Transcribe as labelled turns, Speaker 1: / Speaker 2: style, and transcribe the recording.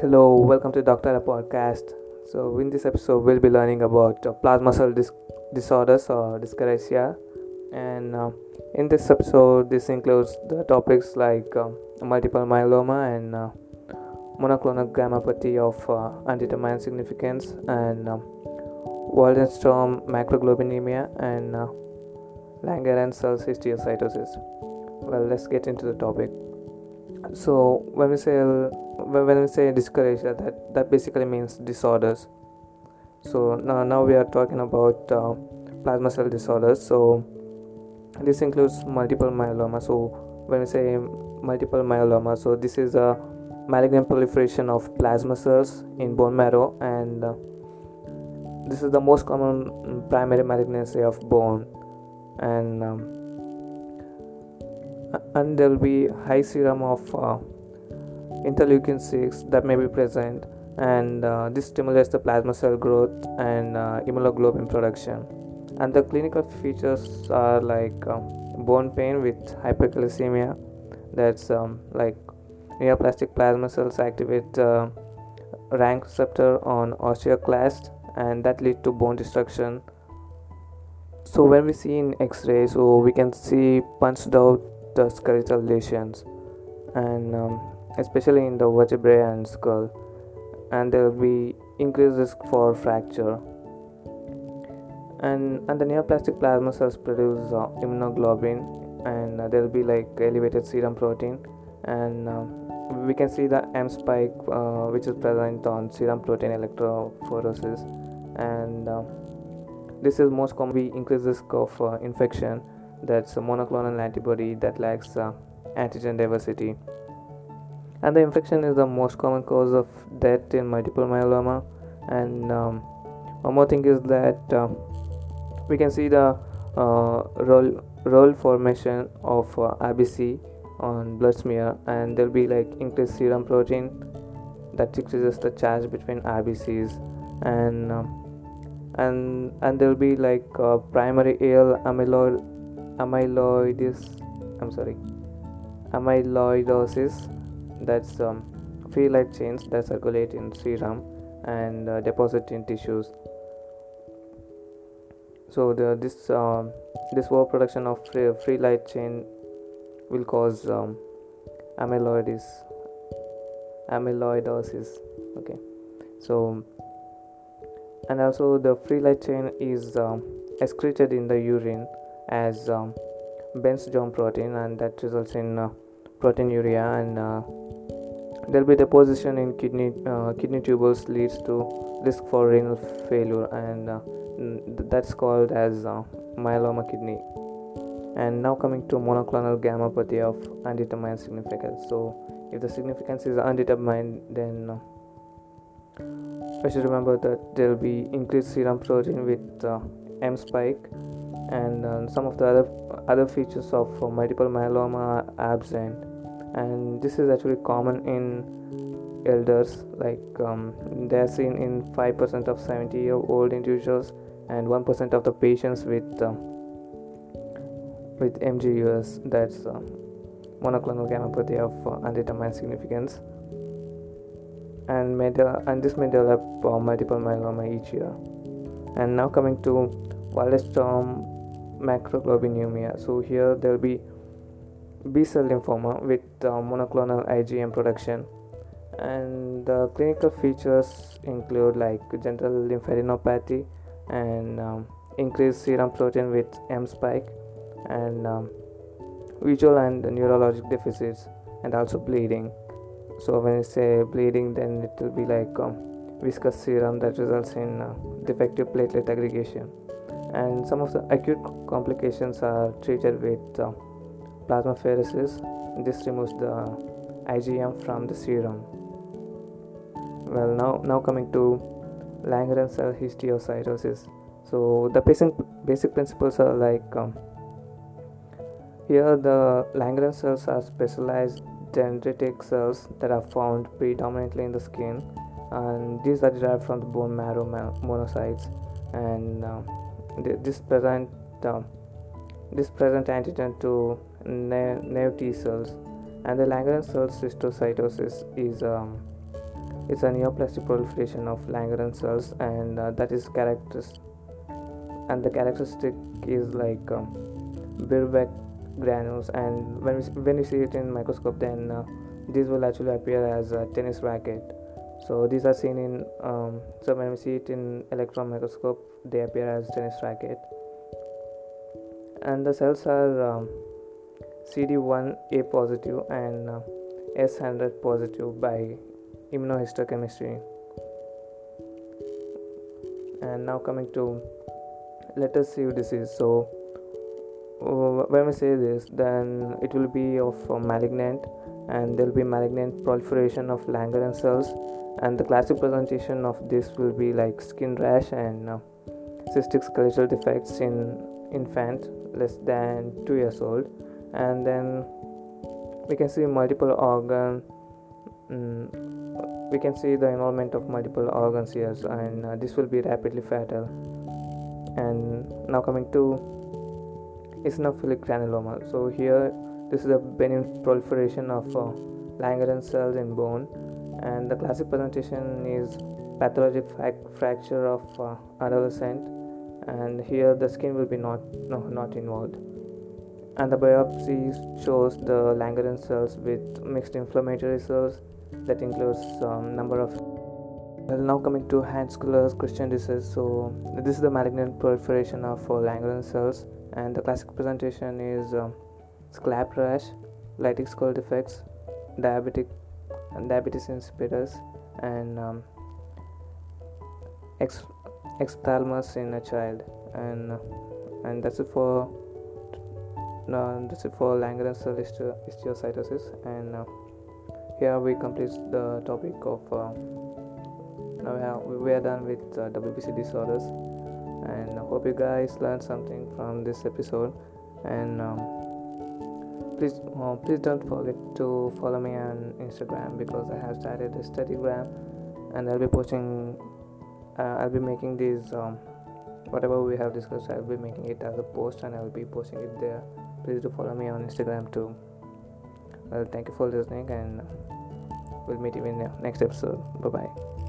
Speaker 1: Hello, welcome to Doctor Podcast. So, in this episode, we'll be learning about uh, plasma cell dis- disorders or dyscrasia. And uh, in this episode, this includes the topics like um, multiple myeloma and uh, monoclonal gammopathy of uh, undetermined significance and um, Waldenstrom macroglobulinemia and uh, Langerhans cells histiocytosis. Well, let's get into the topic. So, when we say when we say dyscrasia that that basically means disorders. So now, now we are talking about uh, plasma cell disorders. So this includes multiple myeloma. So when we say multiple myeloma so this is a malignant proliferation of plasma cells in bone marrow and uh, this is the most common primary malignancy of bone. And um, and there will be high serum of uh, interleukin 6 that may be present and uh, this stimulates the plasma cell growth and uh, immunoglobulin production. And the clinical features are like um, bone pain with hypercalcemia that's um, like neoplastic plasma cells activate uh, rank receptor on osteoclast and that lead to bone destruction. So when we see in x-ray so we can see punched out the skeletal lesions. And um, especially in the vertebrae and skull, and there will be increased risk for fracture. And, and the neoplastic plasma cells produce uh, immunoglobulin, and uh, there will be like elevated serum protein, and uh, we can see the M spike uh, which is present on serum protein electrophoresis, and uh, this is most commonly increased risk of uh, infection. That's a monoclonal antibody that lacks antigen diversity. And the infection is the most common cause of death in multiple myeloma. And um, one more thing is that uh, we can see the uh, roll roll formation of uh, RBC on blood smear. And there'll be like increased serum protein that decreases the charge between RBCs and um, and and there'll be like uh, primary AL amyloid amyloidosis I'm sorry. Amyloidosis that's um, free light chains that circulate in serum and uh, deposit in tissues. So the this um, this overproduction of free, free light chain will cause um, amyloidosis amyloidosis okay. So and also the free light chain is um, excreted in the urine as um, Bence-Jones protein and that results in uh, proteinuria and uh, there will be deposition in kidney uh, kidney tubules leads to risk for renal failure and uh, that's called as uh, myeloma kidney. And now coming to monoclonal gammopathy of undetermined significance. So if the significance is undetermined then uh, we should remember that there will be increased serum protein with uh, m spike and uh, some of the other other features of multiple myeloma are absent and this is actually common in elders like um, they are seen in 5% of 70 year old individuals and 1% of the patients with um, with MGUS that's uh, monoclonal gammopathy of uh, undetermined significance. And may de- and this may develop uh, multiple myeloma each year. And now coming to Waldenstrom macroglobulinemia so here there will be B cell lymphoma with uh, monoclonal IgM production. And the clinical features include like general lymphadenopathy and um, increased serum protein with M spike and um, visual and neurologic deficits and also bleeding. So when you say bleeding, then it will be like um, viscous serum that results in uh, defective platelet aggregation. And some of the acute complications are treated with uh, plasmapheresis. This removes the IgM from the serum. Well, now now coming to Langerhans cell histiocytosis. So the basic basic principles are like um, here the Langerhans cells are specialized dendritic cells that are found predominantly in the skin, and these are derived from the bone marrow monocytes, and um, this present um, this present antigen to naive T cells, and the Langerhans cells histiocytosis is um, it's a neoplastic proliferation of Langerhans cells, and uh, that is characteristic. And the characteristic is like um, Birbeck granules, and when we, when we see it in microscope, then uh, these will actually appear as a tennis racket. So these are seen in um, so when we see it in electron microscope, they appear as tennis racket, and the cells are um, CD1A positive and uh, S100 positive by immunohistochemistry. And now coming to Letterer-Siwe disease. So when we say this, then it will be of malignant, and there will be malignant proliferation of Langerhans cells, and the classic presentation of this will be like skin rash and uh, cystic skeletal defects in infant less than two years old, and then we can see multiple organ. Um, we can see the involvement of multiple organs here. And uh, this will be rapidly fatal. And now coming to eosinophilic granuloma. So here this is a benign proliferation of uh, Langerhans cells in bone. And the classic presentation is pathologic fracture of uh, adolescent. And here the skin will be not no, not involved. And the biopsy shows the Langerhans cells with mixed inflammatory cells that includes um, number of well now coming to Hand-Schuller's Christian disease. So this is the malignant proliferation of uh, Langerhans cells. And the classic presentation is um, scalp rash lytic skull defects diabetic and diabetes insipidus and um, ex- ophthalmos in a child. And uh, and that's it for uh, that's it for Langerhans histiocytosis and uh, here we complete the topic of uh, now we, have, we are done with uh, WBC disorders. And I hope you guys learned something from this episode. And um, please uh, please don't forget to follow me on Instagram because I have started a studygram and I'll be posting uh, I'll be making these um, whatever we have discussed I'll be making it as a post and I'll be posting it there. Please do follow me on Instagram too. Well thank you for listening and we'll meet you in the next episode. Bye bye